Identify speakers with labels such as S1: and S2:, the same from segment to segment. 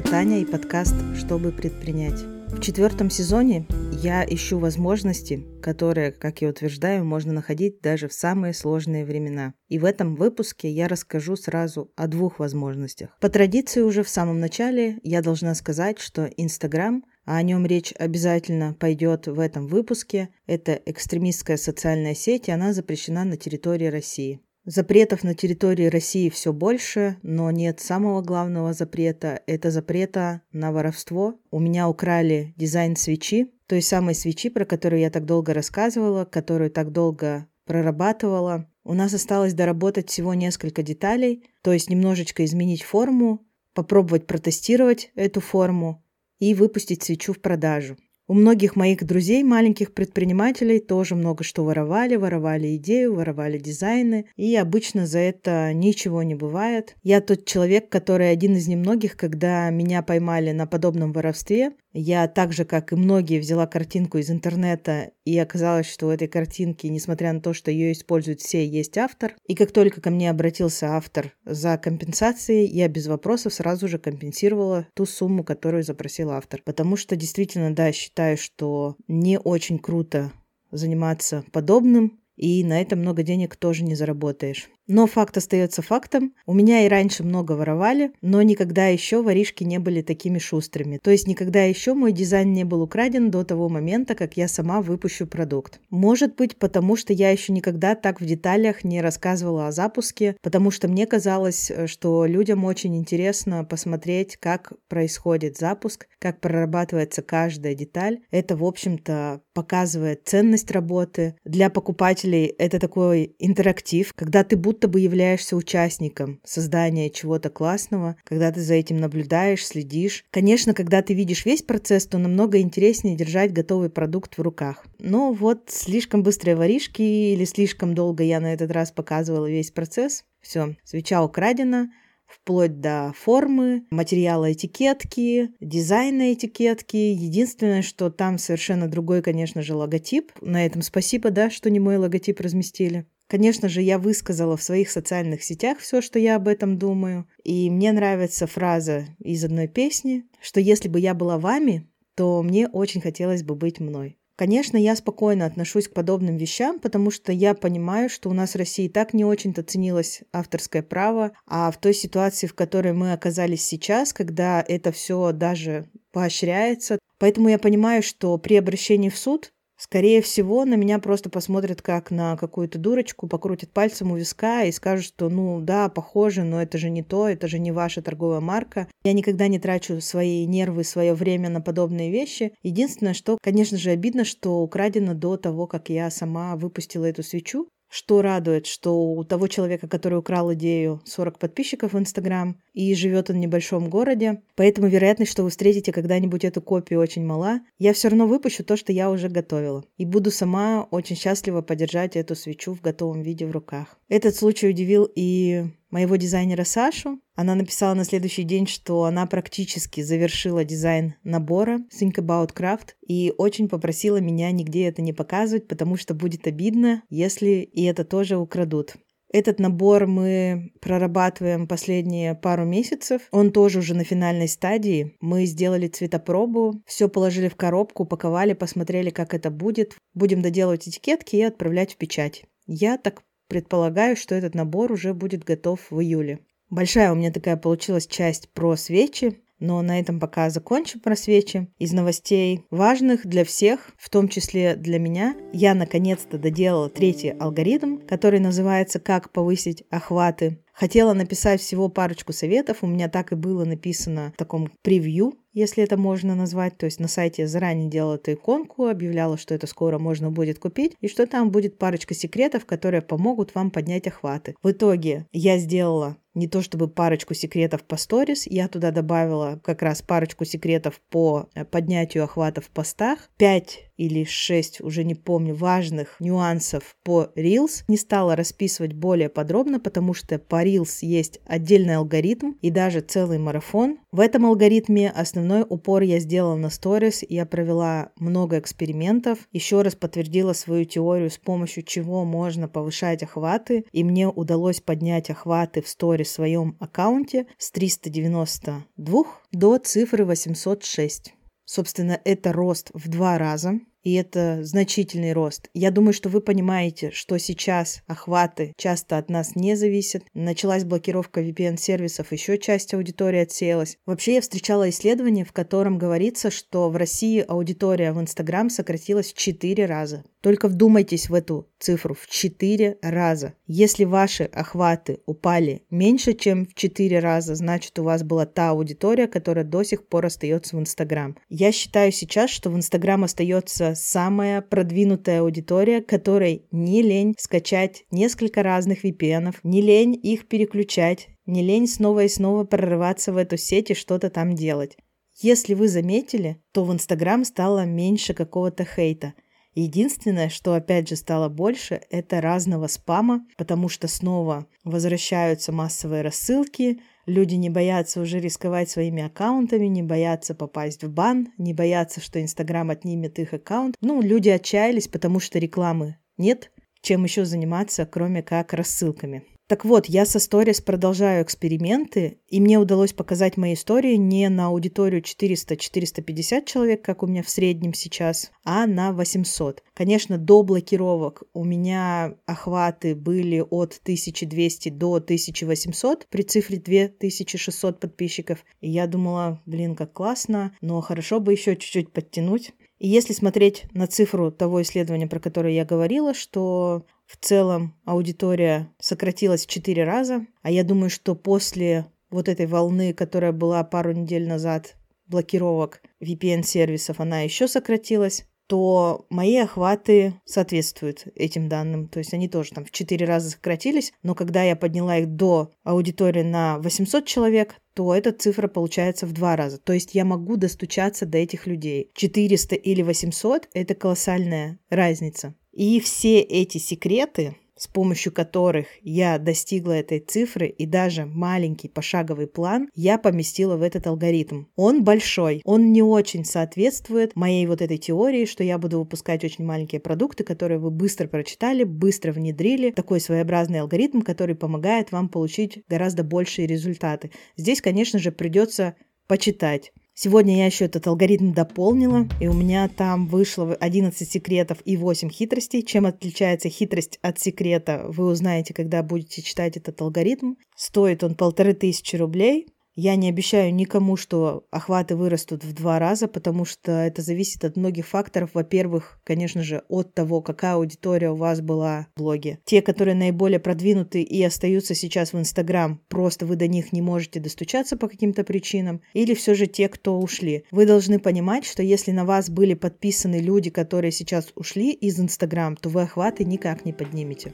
S1: Это Таня и подкаст «Чтобы предпринять». В четвертом сезоне я ищу возможности, которые, как я утверждаю, можно находить даже в самые сложные времена. И в этом выпуске я расскажу сразу о двух возможностях. По традиции уже в самом начале я должна сказать, что Инстаграм а о нем речь обязательно пойдет в этом выпуске. Это экстремистская социальная сеть, и она запрещена на территории России. Запретов на территории России все больше, но нет самого главного запрета. Это запрета на воровство. У меня украли дизайн свечи, той самой свечи, про которую я так долго рассказывала, которую так долго прорабатывала. У нас осталось доработать всего несколько деталей, то есть немножечко изменить форму, попробовать протестировать эту форму и выпустить свечу в продажу. У многих моих друзей, маленьких предпринимателей, тоже много что воровали. Воровали идею, воровали дизайны. И обычно за это ничего не бывает. Я тот человек, который один из немногих, когда меня поймали на подобном воровстве, я так же, как и многие, взяла картинку из интернета, и оказалось, что у этой картинки, несмотря на то, что ее используют все, есть автор. И как только ко мне обратился автор за компенсацией, я без вопросов сразу же компенсировала ту сумму, которую запросил автор. Потому что действительно, да, считаю, что не очень круто заниматься подобным, и на это много денег тоже не заработаешь. Но факт остается фактом. У меня и раньше много воровали, но никогда еще воришки не были такими шустрыми. То есть никогда еще мой дизайн не был украден до того момента, как я сама выпущу продукт. Может быть, потому что я еще никогда так в деталях не рассказывала о запуске, потому что мне казалось, э, что людям очень интересно посмотреть, как происходит запуск, как прорабатывается каждая деталь. Это, в общем-то, показывает ценность работы. Для покупателей это такой интерактив, когда ты будто будто бы являешься участником создания чего-то классного, когда ты за этим наблюдаешь, следишь. Конечно, когда ты видишь весь процесс, то намного интереснее держать готовый продукт в руках. Но вот слишком быстрые воришки или слишком долго я на этот раз показывала весь процесс. Все, свеча украдена, вплоть до формы, материала этикетки, дизайна этикетки. Единственное, что там совершенно другой, конечно же, логотип. На этом спасибо, да, что не мой логотип разместили. Конечно же, я высказала в своих социальных сетях все, что я об этом думаю. И мне нравится фраза из одной песни, что если бы я была вами, то мне очень хотелось бы быть мной. Конечно, я спокойно отношусь к подобным вещам, потому что я понимаю, что у нас в России так не очень-то ценилось авторское право, а в той ситуации, в которой мы оказались сейчас, когда это все даже поощряется, поэтому я понимаю, что при обращении в суд Скорее всего, на меня просто посмотрят как на какую-то дурочку, покрутят пальцем у виска и скажут, что ну да, похоже, но это же не то, это же не ваша торговая марка. Я никогда не трачу свои нервы, свое время на подобные вещи. Единственное, что, конечно же, обидно, что украдено до того, как я сама выпустила эту свечу. Что радует, что у того человека, который украл идею, 40 подписчиков в Инстаграм, и живет он в небольшом городе, поэтому вероятность, что вы встретите когда-нибудь эту копию, очень мала. Я все равно выпущу то, что я уже готовила, и буду сама очень счастлива подержать эту свечу в готовом виде в руках. Этот случай удивил и моего дизайнера Сашу. Она написала на следующий день, что она практически завершила дизайн набора Think About Craft и очень попросила меня нигде это не показывать, потому что будет обидно, если и это тоже украдут. Этот набор мы прорабатываем последние пару месяцев. Он тоже уже на финальной стадии. Мы сделали цветопробу, все положили в коробку, упаковали, посмотрели, как это будет. Будем доделывать этикетки и отправлять в печать. Я так Предполагаю, что этот набор уже будет готов в июле. Большая у меня такая получилась часть про свечи, но на этом пока закончим про свечи. Из новостей важных для всех, в том числе для меня, я наконец-то доделала третий алгоритм, который называется «Как повысить охваты». Хотела написать всего парочку советов, у меня так и было написано в таком превью если это можно назвать. То есть на сайте заранее делала эту иконку, объявляла, что это скоро можно будет купить, и что там будет парочка секретов, которые помогут вам поднять охваты. В итоге я сделала не то чтобы парочку секретов по сторис, я туда добавила как раз парочку секретов по э, поднятию охватов в постах, 5 или 6, уже не помню, важных нюансов по Reels. Не стала расписывать более подробно, потому что по Reels есть отдельный алгоритм и даже целый марафон. В этом алгоритме основной упор я сделала на сторис, я провела много экспериментов, еще раз подтвердила свою теорию, с помощью чего можно повышать охваты, и мне удалось поднять охваты в сторис при своем аккаунте с 392 до цифры 806. Собственно, это рост в два раза и это значительный рост. Я думаю, что вы понимаете, что сейчас охваты часто от нас не зависят. Началась блокировка VPN-сервисов, еще часть аудитории отсеялась. Вообще я встречала исследование, в котором говорится, что в России аудитория в Инстаграм сократилась в 4 раза. Только вдумайтесь в эту цифру в 4 раза. Если ваши охваты упали меньше, чем в 4 раза, значит у вас была та аудитория, которая до сих пор остается в Инстаграм. Я считаю сейчас, что в Инстаграм остается самая продвинутая аудитория, которой не лень скачать несколько разных VPN, не лень их переключать, не лень снова и снова прорываться в эту сеть и что-то там делать. Если вы заметили, то в Инстаграм стало меньше какого-то хейта – Единственное, что опять же стало больше, это разного спама, потому что снова возвращаются массовые рассылки, люди не боятся уже рисковать своими аккаунтами, не боятся попасть в бан, не боятся, что Инстаграм отнимет их аккаунт. Ну, люди отчаялись, потому что рекламы нет, чем еще заниматься, кроме как рассылками. Так вот, я со сторис продолжаю эксперименты, и мне удалось показать мои истории не на аудиторию 400-450 человек, как у меня в среднем сейчас, а на 800. Конечно, до блокировок у меня охваты были от 1200 до 1800 при цифре 2600 подписчиков. И я думала, блин, как классно, но хорошо бы еще чуть-чуть подтянуть. И если смотреть на цифру того исследования, про которое я говорила, что в целом аудитория сократилась в 4 раза, а я думаю, что после вот этой волны, которая была пару недель назад, блокировок VPN-сервисов, она еще сократилась, то мои охваты соответствуют этим данным. То есть они тоже там в 4 раза сократились, но когда я подняла их до аудитории на 800 человек, то эта цифра получается в два раза. То есть я могу достучаться до этих людей. 400 или 800 – это колоссальная разница. И все эти секреты, с помощью которых я достигла этой цифры и даже маленький пошаговый план я поместила в этот алгоритм. Он большой, он не очень соответствует моей вот этой теории, что я буду выпускать очень маленькие продукты, которые вы быстро прочитали, быстро внедрили. Такой своеобразный алгоритм, который помогает вам получить гораздо большие результаты. Здесь, конечно же, придется почитать Сегодня я еще этот алгоритм дополнила, и у меня там вышло 11 секретов и 8 хитростей. Чем отличается хитрость от секрета, вы узнаете, когда будете читать этот алгоритм. Стоит он полторы тысячи рублей. Я не обещаю никому, что охваты вырастут в два раза, потому что это зависит от многих факторов. Во-первых, конечно же, от того, какая аудитория у вас была в блоге. Те, которые наиболее продвинуты и остаются сейчас в Инстаграм, просто вы до них не можете достучаться по каким-то причинам. Или все же те, кто ушли. Вы должны понимать, что если на вас были подписаны люди, которые сейчас ушли из Инстаграм, то вы охваты никак не поднимете.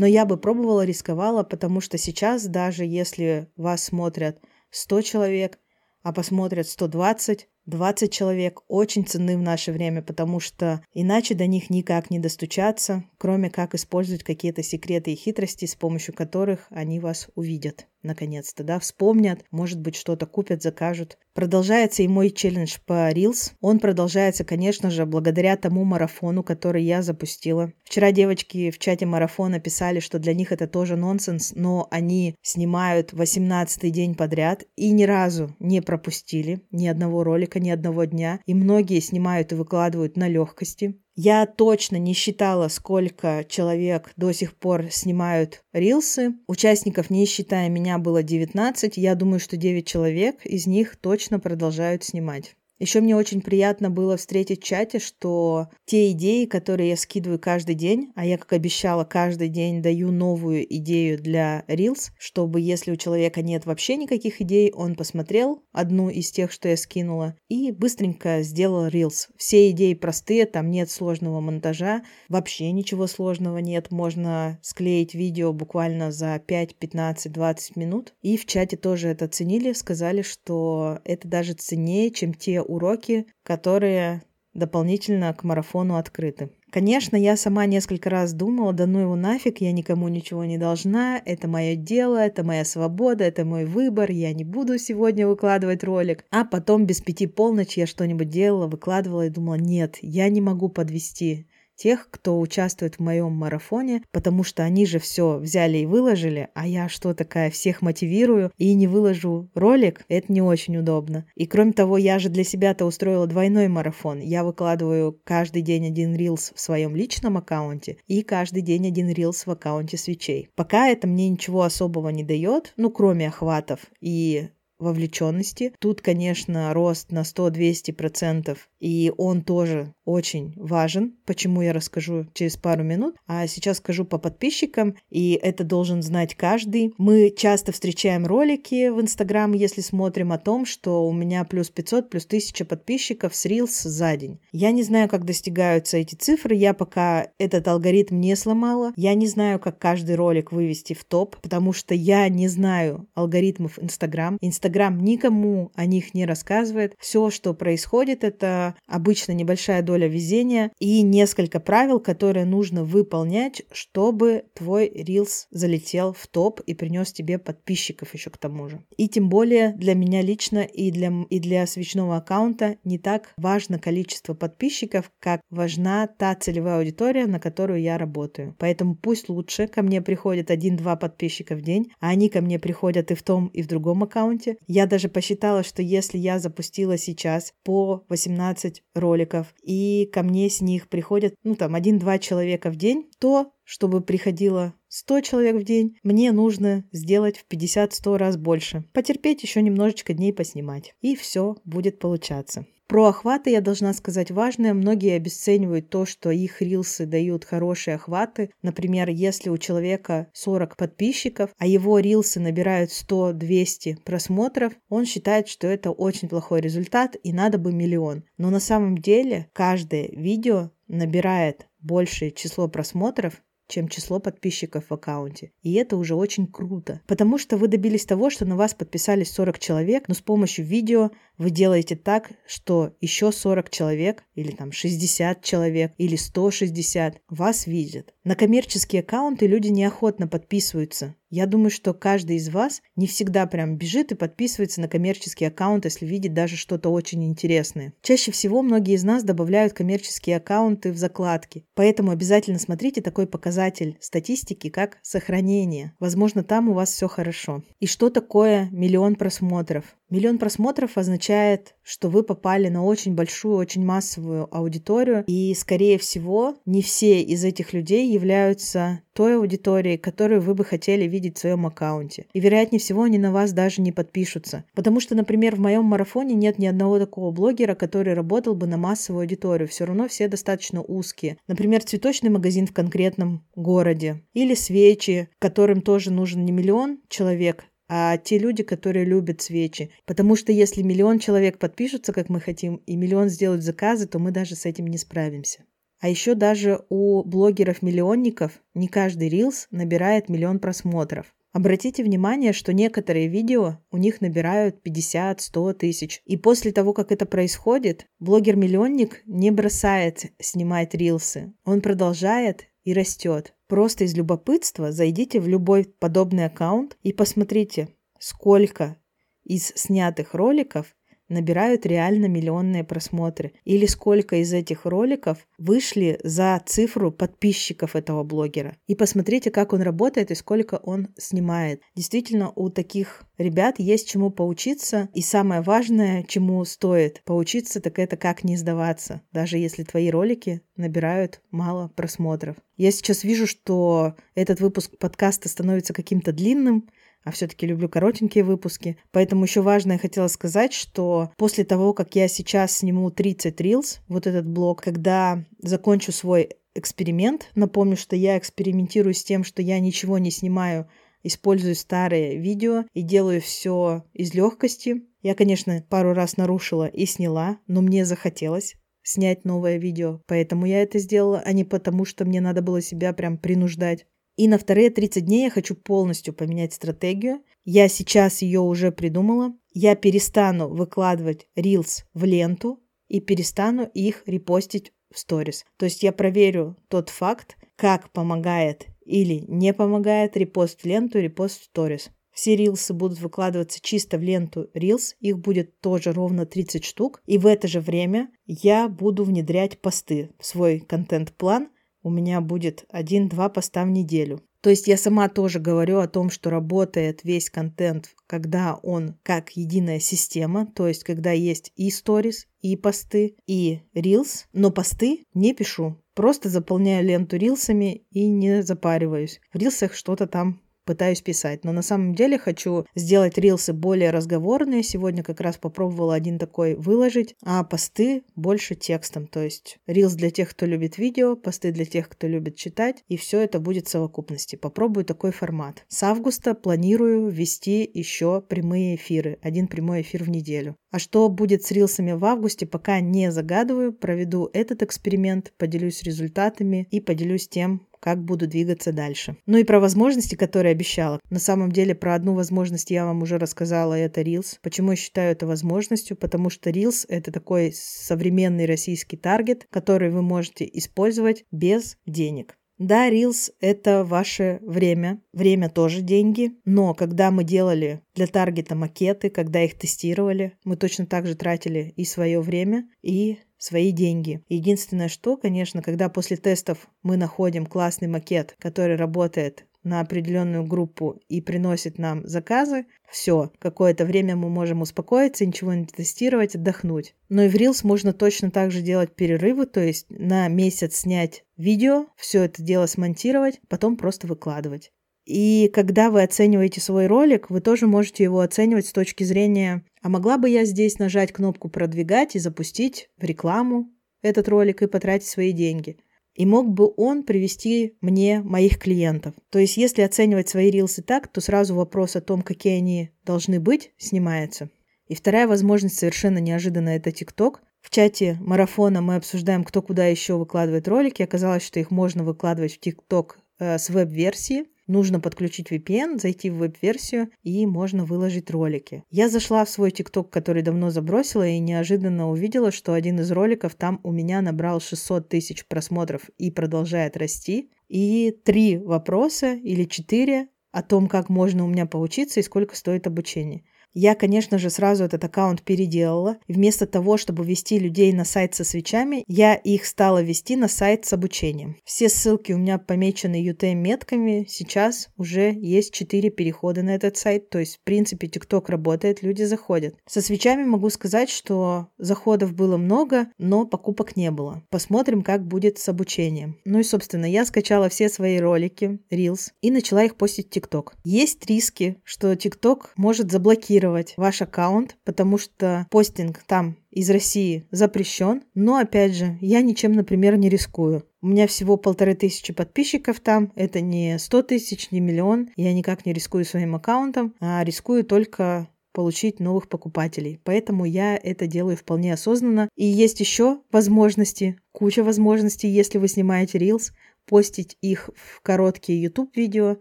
S1: Но я бы пробовала, рисковала, потому что сейчас, даже если вас смотрят 100 человек, а посмотрят 120, 20 человек очень ценны в наше время, потому что иначе до них никак не достучаться, кроме как использовать какие-то секреты и хитрости, с помощью которых они вас увидят. Наконец-то, да, вспомнят, может быть, что-то купят, закажут. Продолжается и мой челлендж по Reels. Он продолжается, конечно же, благодаря тому марафону, который я запустила. Вчера девочки в чате марафона писали, что для них это тоже нонсенс, но они снимают 18 день подряд и ни разу не пропустили ни одного ролика, ни одного дня. И многие снимают и выкладывают на легкости. Я точно не считала, сколько человек до сих пор снимают рилсы. Участников, не считая меня, было 19. Я думаю, что 9 человек из них точно продолжают снимать. Еще мне очень приятно было встретить в чате, что те идеи, которые я скидываю каждый день, а я, как обещала, каждый день даю новую идею для Reels, чтобы если у человека нет вообще никаких идей, он посмотрел одну из тех, что я скинула, и быстренько сделал Reels. Все идеи простые, там нет сложного монтажа, вообще ничего сложного нет. Можно склеить видео буквально за 5, 15, 20 минут. И в чате тоже это ценили, сказали, что это даже ценнее, чем те уроки, которые дополнительно к марафону открыты. Конечно, я сама несколько раз думала, да ну его нафиг, я никому ничего не должна, это мое дело, это моя свобода, это мой выбор, я не буду сегодня выкладывать ролик. А потом без пяти полночи я что-нибудь делала, выкладывала и думала, нет, я не могу подвести тех, кто участвует в моем марафоне, потому что они же все взяли и выложили, а я что такая всех мотивирую и не выложу ролик, это не очень удобно. И кроме того, я же для себя-то устроила двойной марафон. Я выкладываю каждый день один рилс в своем личном аккаунте и каждый день один рилс в аккаунте свечей. Пока это мне ничего особого не дает, ну кроме охватов и вовлеченности. Тут, конечно, рост на 100-200%, и он тоже очень важен, почему я расскажу через пару минут. А сейчас скажу по подписчикам, и это должен знать каждый. Мы часто встречаем ролики в Инстаграм, если смотрим о том, что у меня плюс 500, плюс 1000 подписчиков с Reels за день. Я не знаю, как достигаются эти цифры, я пока этот алгоритм не сломала. Я не знаю, как каждый ролик вывести в топ, потому что я не знаю алгоритмов Инстаграм. Инстаграм никому о них не рассказывает. Все, что происходит, это обычно небольшая доля везения и несколько правил, которые нужно выполнять, чтобы твой Reels залетел в топ и принес тебе подписчиков еще к тому же. И тем более для меня лично и для, и для свечного аккаунта не так важно количество подписчиков, как важна та целевая аудитория, на которую я работаю. Поэтому пусть лучше ко мне приходят один-два подписчика в день, а они ко мне приходят и в том, и в другом аккаунте. Я даже посчитала, что если я запустила сейчас по 18 роликов и ко мне с них приходят, ну там, один-два человека в день, то, чтобы приходило 100 человек в день, мне нужно сделать в 50-100 раз больше. Потерпеть еще немножечко дней поснимать. И все будет получаться. Про охваты я должна сказать важное. Многие обесценивают то, что их рилсы дают хорошие охваты. Например, если у человека 40 подписчиков, а его рилсы набирают 100-200 просмотров, он считает, что это очень плохой результат и надо бы миллион. Но на самом деле каждое видео набирает большее число просмотров, чем число подписчиков в аккаунте. И это уже очень круто, потому что вы добились того, что на вас подписались 40 человек, но с помощью видео вы делаете так, что еще 40 человек или там 60 человек или 160 вас видят. На коммерческие аккаунты люди неохотно подписываются. Я думаю, что каждый из вас не всегда прям бежит и подписывается на коммерческий аккаунт, если видит даже что-то очень интересное. Чаще всего многие из нас добавляют коммерческие аккаунты в закладки. Поэтому обязательно смотрите такой показатель статистики, как сохранение. Возможно, там у вас все хорошо. И что такое миллион просмотров? Миллион просмотров означает, что вы попали на очень большую, очень массовую аудиторию, и, скорее всего, не все из этих людей являются той аудиторией, которую вы бы хотели видеть в своем аккаунте. И, вероятнее всего, они на вас даже не подпишутся. Потому что, например, в моем марафоне нет ни одного такого блогера, который работал бы на массовую аудиторию. Все равно все достаточно узкие. Например, цветочный магазин в конкретном городе. Или свечи, которым тоже нужен не миллион человек, а те люди, которые любят свечи. Потому что если миллион человек подпишутся, как мы хотим, и миллион сделают заказы, то мы даже с этим не справимся. А еще даже у блогеров-миллионников не каждый рилс набирает миллион просмотров. Обратите внимание, что некоторые видео у них набирают 50-100 тысяч. И после того, как это происходит, блогер-миллионник не бросает снимать рилсы. Он продолжает и растет. Просто из любопытства зайдите в любой подобный аккаунт и посмотрите, сколько из снятых роликов набирают реально миллионные просмотры. Или сколько из этих роликов вышли за цифру подписчиков этого блогера. И посмотрите, как он работает и сколько он снимает. Действительно, у таких ребят есть чему поучиться. И самое важное, чему стоит поучиться, так это как не сдаваться, даже если твои ролики набирают мало просмотров. Я сейчас вижу, что этот выпуск подкаста становится каким-то длинным, а все-таки люблю коротенькие выпуски. Поэтому еще важно я хотела сказать, что после того, как я сейчас сниму 30 Reels, вот этот блог, когда закончу свой эксперимент, напомню, что я экспериментирую с тем, что я ничего не снимаю, использую старые видео и делаю все из легкости. Я, конечно, пару раз нарушила и сняла, но мне захотелось снять новое видео, поэтому я это сделала, а не потому, что мне надо было себя прям принуждать. И на вторые 30 дней я хочу полностью поменять стратегию. Я сейчас ее уже придумала. Я перестану выкладывать Reels в ленту и перестану их репостить в сторис. То есть я проверю тот факт, как помогает или не помогает репост в ленту, репост в сторис. Все рилсы будут выкладываться чисто в ленту Reels. Их будет тоже ровно 30 штук. И в это же время я буду внедрять посты в свой контент-план. У меня будет один-два поста в неделю. То есть я сама тоже говорю о том, что работает весь контент, когда он как единая система, то есть когда есть и сторис, и посты, и рилс, но посты не пишу. Просто заполняю ленту рилсами и не запариваюсь. В рилсах что-то там пытаюсь писать. Но на самом деле хочу сделать рилсы более разговорные. Сегодня как раз попробовала один такой выложить, а посты больше текстом. То есть рилс для тех, кто любит видео, посты для тех, кто любит читать. И все это будет в совокупности. Попробую такой формат. С августа планирую ввести еще прямые эфиры. Один прямой эфир в неделю. А что будет с рилсами в августе, пока не загадываю. Проведу этот эксперимент, поделюсь результатами и поделюсь тем, как буду двигаться дальше. Ну и про возможности, которые обещала. На самом деле про одну возможность я вам уже рассказала, это Reels. Почему я считаю это возможностью? Потому что Reels — это такой современный российский таргет, который вы можете использовать без денег. Да, Reels — это ваше время. Время тоже деньги. Но когда мы делали для таргета макеты, когда их тестировали, мы точно так же тратили и свое время, и свои деньги. Единственное, что, конечно, когда после тестов мы находим классный макет, который работает на определенную группу и приносит нам заказы, все, какое-то время мы можем успокоиться, ничего не тестировать, отдохнуть. Но и в Reels можно точно так же делать перерывы, то есть на месяц снять видео, все это дело смонтировать, потом просто выкладывать. И когда вы оцениваете свой ролик, вы тоже можете его оценивать с точки зрения, а могла бы я здесь нажать кнопку «Продвигать» и запустить в рекламу этот ролик и потратить свои деньги. И мог бы он привести мне моих клиентов. То есть, если оценивать свои рилсы так, то сразу вопрос о том, какие они должны быть, снимается. И вторая возможность совершенно неожиданно это ТикТок. В чате марафона мы обсуждаем, кто куда еще выкладывает ролики. Оказалось, что их можно выкладывать в ТикТок э, с веб-версии. Нужно подключить VPN, зайти в веб-версию и можно выложить ролики. Я зашла в свой ТикТок, который давно забросила, и неожиданно увидела, что один из роликов там у меня набрал 600 тысяч просмотров и продолжает расти. И три вопроса или четыре о том, как можно у меня поучиться и сколько стоит обучение. Я, конечно же, сразу этот аккаунт переделала. Вместо того, чтобы вести людей на сайт со свечами, я их стала вести на сайт с обучением. Все ссылки у меня помечены UTM-метками. Сейчас уже есть 4 перехода на этот сайт. То есть, в принципе, TikTok работает, люди заходят. Со свечами могу сказать, что заходов было много, но покупок не было. Посмотрим, как будет с обучением. Ну и, собственно, я скачала все свои ролики, Reels, и начала их постить в TikTok. Есть риски, что TikTok может заблокировать заблокировать ваш аккаунт, потому что постинг там из России запрещен. Но, опять же, я ничем, например, не рискую. У меня всего полторы тысячи подписчиков там. Это не сто тысяч, не миллион. Я никак не рискую своим аккаунтом, а рискую только получить новых покупателей. Поэтому я это делаю вполне осознанно. И есть еще возможности, куча возможностей, если вы снимаете Reels постить их в короткие YouTube-видео.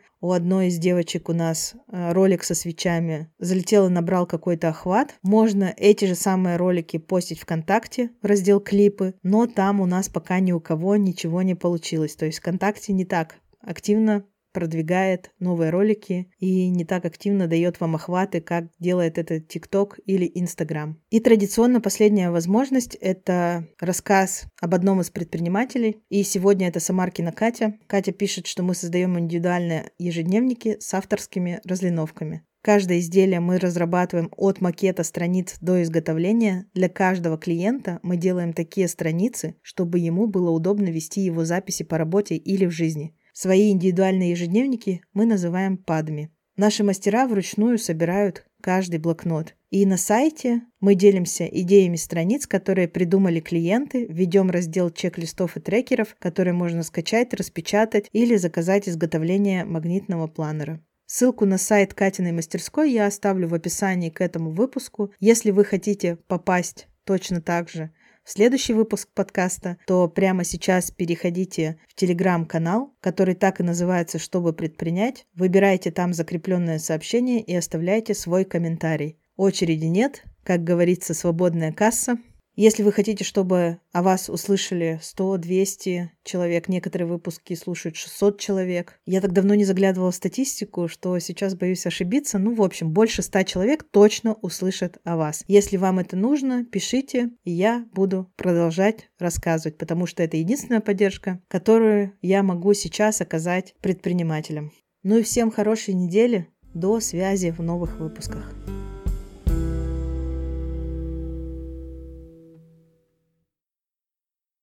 S1: У одной из девочек у нас э, ролик со свечами залетел и набрал какой-то охват. Можно эти же самые ролики постить ВКонтакте в раздел клипы, но там у нас пока ни у кого ничего не получилось. То есть ВКонтакте не так активно продвигает новые ролики и не так активно дает вам охваты, как делает это TikTok или Instagram. И традиционно последняя возможность – это рассказ об одном из предпринимателей. И сегодня это Самаркина Катя. Катя пишет, что мы создаем индивидуальные ежедневники с авторскими разлиновками. Каждое изделие мы разрабатываем от макета страниц до изготовления. Для каждого клиента мы делаем такие страницы, чтобы ему было удобно вести его записи по работе или в жизни. Свои индивидуальные ежедневники мы называем падами. Наши мастера вручную собирают каждый блокнот. И на сайте мы делимся идеями страниц, которые придумали клиенты, ведем раздел чек-листов и трекеров, которые можно скачать, распечатать или заказать изготовление магнитного планера. Ссылку на сайт Катиной мастерской я оставлю в описании к этому выпуску. Если вы хотите попасть точно так же следующий выпуск подкаста, то прямо сейчас переходите в телеграм-канал, который так и называется «Чтобы предпринять». Выбирайте там закрепленное сообщение и оставляйте свой комментарий. Очереди нет, как говорится, свободная касса. Если вы хотите, чтобы о вас услышали 100-200 человек, некоторые выпуски слушают 600 человек. Я так давно не заглядывала в статистику, что сейчас боюсь ошибиться. Ну, в общем, больше 100 человек точно услышат о вас. Если вам это нужно, пишите, и я буду продолжать рассказывать, потому что это единственная поддержка, которую я могу сейчас оказать предпринимателям. Ну и всем хорошей недели. До связи в новых выпусках.